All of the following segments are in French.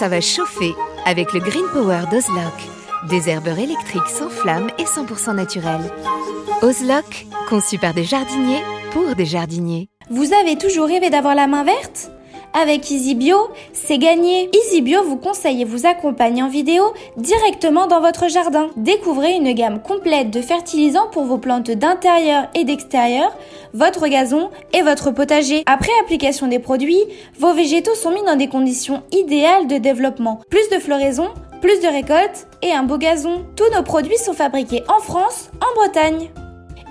ça va chauffer avec le Green Power d'Ozlock. Des herbeurs électriques sans flamme et 100% naturels. Ozlock, conçu par des jardiniers pour des jardiniers. Vous avez toujours rêvé d'avoir la main verte? Avec EasyBio, c'est gagné. EasyBio vous conseille et vous accompagne en vidéo directement dans votre jardin. Découvrez une gamme complète de fertilisants pour vos plantes d'intérieur et d'extérieur, votre gazon et votre potager. Après application des produits, vos végétaux sont mis dans des conditions idéales de développement. Plus de floraison, plus de récoltes et un beau gazon. Tous nos produits sont fabriqués en France, en Bretagne.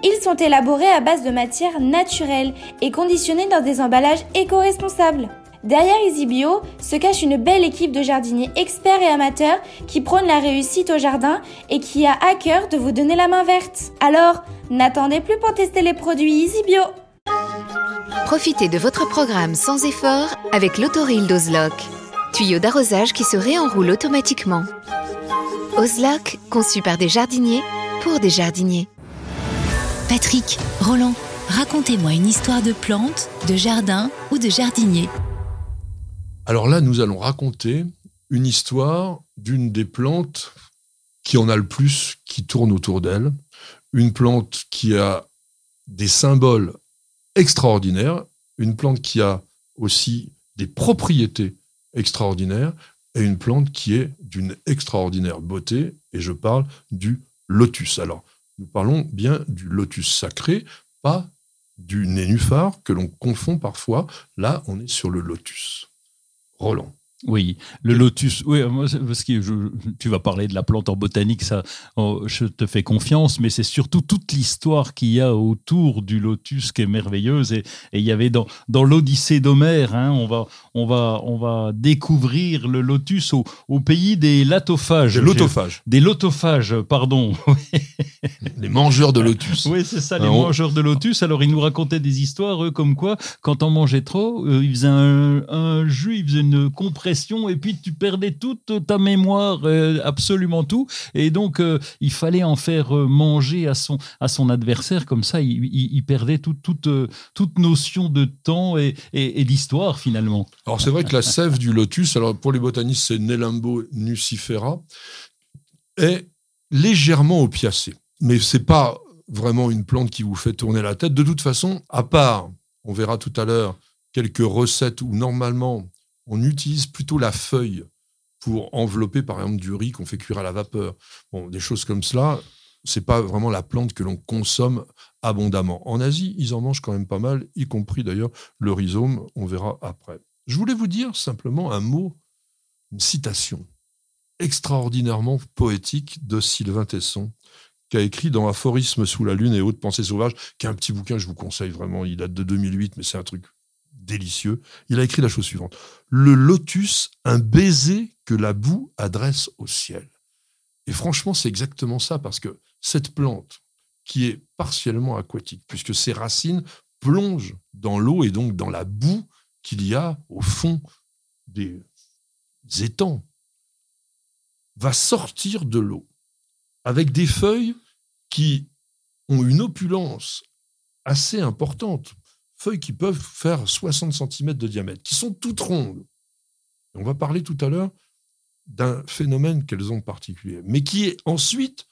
Ils sont élaborés à base de matières naturelles et conditionnés dans des emballages éco-responsables. Derrière EasyBio se cache une belle équipe de jardiniers experts et amateurs qui prônent la réussite au jardin et qui a à cœur de vous donner la main verte. Alors, n'attendez plus pour tester les produits EasyBio. Profitez de votre programme sans effort avec l'autoril d'Ozlock. Tuyau d'arrosage qui se réenroule automatiquement. Ozlock, conçu par des jardiniers pour des jardiniers. Patrick, Roland, racontez-moi une histoire de plante, de jardin ou de jardinier. Alors là, nous allons raconter une histoire d'une des plantes qui en a le plus qui tourne autour d'elle. Une plante qui a des symboles extraordinaires, une plante qui a aussi des propriétés extraordinaires et une plante qui est d'une extraordinaire beauté, et je parle du lotus. Alors, nous parlons bien du lotus sacré, pas du nénuphar que l'on confond parfois. Là, on est sur le lotus. Roland. Oui, le lotus. Oui, parce que tu vas parler de la plante en botanique, ça, oh, je te fais confiance, mais c'est surtout toute l'histoire qu'il y a autour du lotus qui est merveilleuse. Et, il y avait dans, dans l'Odyssée d'Homère, hein, on, va, on, va, on va découvrir le lotus au, au pays des latophages. Des lotophages. Des lotophages, pardon. les mangeurs de lotus. Oui, c'est ça, les mangeurs de lotus. Alors, ils nous racontaient des histoires, eux, comme quoi, quand on mangeait trop, euh, ils faisaient un, un jus, ils faisaient une et puis tu perdais toute ta mémoire, euh, absolument tout. Et donc, euh, il fallait en faire euh, manger à son, à son adversaire. Comme ça, il, perdait toute, toute, notion de temps et, et, d'histoire, finalement. Alors, c'est vrai que la sève du lotus, alors pour les botanistes, c'est Nelimbo nucifera, est légèrement opiacée. Mais c'est pas vraiment une plante qui vous fait tourner la tête. De toute façon, à part, on verra tout à l'heure, quelques recettes où normalement on utilise plutôt la feuille pour envelopper, par exemple, du riz qu'on fait cuire à la vapeur. Bon, des choses comme cela, c'est pas vraiment la plante que l'on consomme abondamment. En Asie, ils en mangent quand même pas mal, y compris d'ailleurs le rhizome, on verra après. Je voulais vous dire simplement un mot, une citation extraordinairement poétique de Sylvain Tesson, qui a écrit dans Aphorisme sous la lune et Haute pensée sauvage, qui est un petit bouquin, je vous conseille vraiment, il date de 2008, mais c'est un truc délicieux. Il a écrit la chose suivante. Le lotus, un baiser que la boue adresse au ciel. Et franchement, c'est exactement ça, parce que cette plante, qui est partiellement aquatique, puisque ses racines plongent dans l'eau et donc dans la boue qu'il y a au fond des étangs, va sortir de l'eau avec des feuilles qui ont une opulence assez importante feuilles qui peuvent faire 60 cm de diamètre, qui sont toutes rondes. On va parler tout à l'heure d'un phénomène qu'elles ont particulier, mais qui est ensuite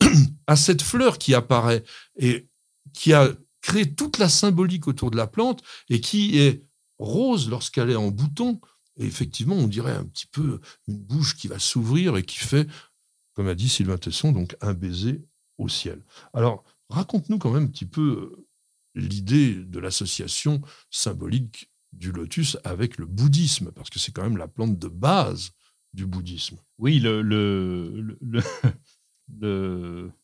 à cette fleur qui apparaît et qui a créé toute la symbolique autour de la plante et qui est rose lorsqu'elle est en bouton. Et effectivement, on dirait un petit peu une bouche qui va s'ouvrir et qui fait, comme a dit Sylvain Tesson, donc un baiser au ciel. Alors, raconte-nous quand même un petit peu l'idée de l'association symbolique du lotus avec le bouddhisme, parce que c'est quand même la plante de base du bouddhisme. Oui, le... le, le,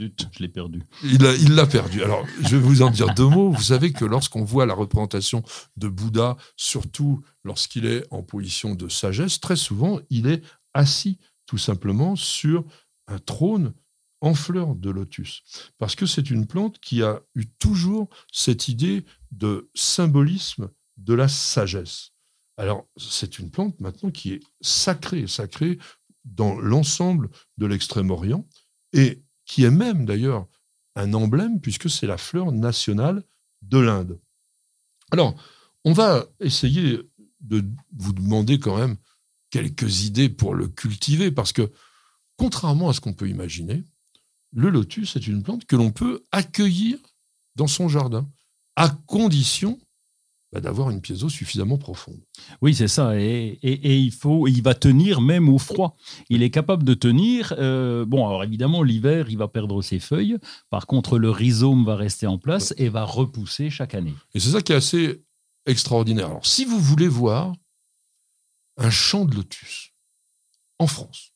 Zut, je l'ai perdu. Il l'a perdu. Alors, je vais vous en dire deux mots. Vous savez que lorsqu'on voit la représentation de Bouddha, surtout lorsqu'il est en position de sagesse, très souvent, il est assis tout simplement sur un trône en fleurs de lotus, parce que c'est une plante qui a eu toujours cette idée de symbolisme de la sagesse. Alors, c'est une plante maintenant qui est sacrée, sacrée dans l'ensemble de l'Extrême-Orient, et qui est même d'ailleurs un emblème, puisque c'est la fleur nationale de l'Inde. Alors, on va essayer de vous demander quand même quelques idées pour le cultiver, parce que contrairement à ce qu'on peut imaginer, le lotus est une plante que l'on peut accueillir dans son jardin, à condition bah, d'avoir une pièce d'eau suffisamment profonde. Oui, c'est ça. Et, il faut, il va tenir même au froid. Il est capable de tenir. Euh, bon, alors évidemment, l'hiver, il va perdre ses feuilles. Par contre, le rhizome va rester en place et va repousser chaque année. Et c'est ça qui est assez extraordinaire. Alors, si vous voulez voir un champ de lotus en France,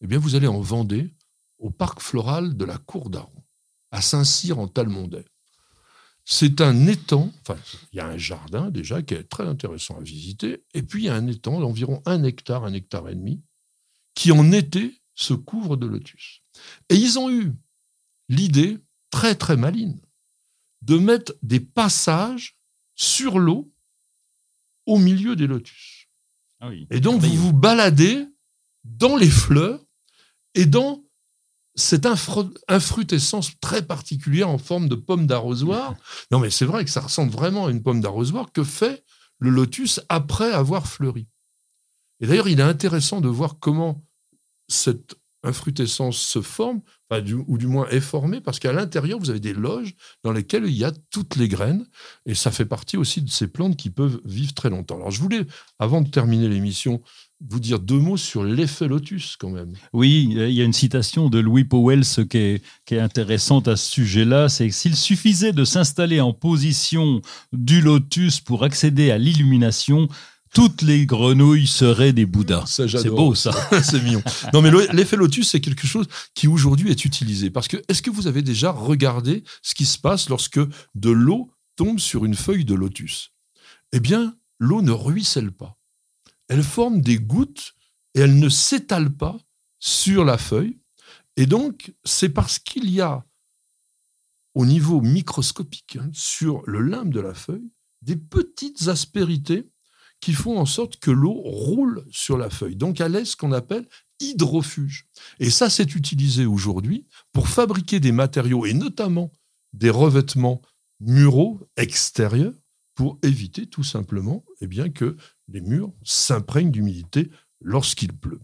eh bien, vous allez en Vendée, au parc floral de la Cour d'Aron, à Saint-Cyr en Talmondet. C'est un étang, enfin, il y a un jardin déjà qui est très intéressant à visiter, et puis il y a un étang d'environ un hectare, un hectare et demi, qui en été se couvre de lotus. Et ils ont eu l'idée, très très maligne, de mettre des passages sur l'eau au milieu des lotus. Ah et donc vous vous baladez dans les fleurs et dans cette infrutescence très particulière en forme de pomme d'arrosoir. Non, mais c'est vrai que ça ressemble vraiment à une pomme d'arrosoir que fait le lotus après avoir fleuri. Et d'ailleurs, il est intéressant de voir comment cette infrutescence se forme, ou du moins est formée, parce qu'à l'intérieur, vous avez des loges dans lesquelles il y a toutes les graines, et ça fait partie aussi de ces plantes qui peuvent vivre très longtemps. Alors, je voulais, avant de terminer l'émission, vous dire deux mots sur l'effet lotus quand même. Oui, il y a une citation de Louis Powell qui est, qui est intéressante à ce sujet-là, c'est que s'il suffisait de s'installer en position du lotus pour accéder à l'illumination, toutes les grenouilles seraient des bouddhas. C'est beau ça. c'est mignon. Non mais l'effet lotus, c'est quelque chose qui aujourd'hui est utilisé. Parce que est-ce que vous avez déjà regardé ce qui se passe lorsque de l'eau tombe sur une feuille de lotus? Eh bien, l'eau ne ruisselle pas elle forme des gouttes et elle ne s'étale pas sur la feuille. Et donc, c'est parce qu'il y a, au niveau microscopique, hein, sur le limbe de la feuille, des petites aspérités qui font en sorte que l'eau roule sur la feuille. Donc, elle est ce qu'on appelle hydrofuge. Et ça, c'est utilisé aujourd'hui pour fabriquer des matériaux, et notamment des revêtements muraux extérieurs, pour éviter tout simplement eh bien, que les murs s'imprègnent d'humidité lorsqu'il pleut.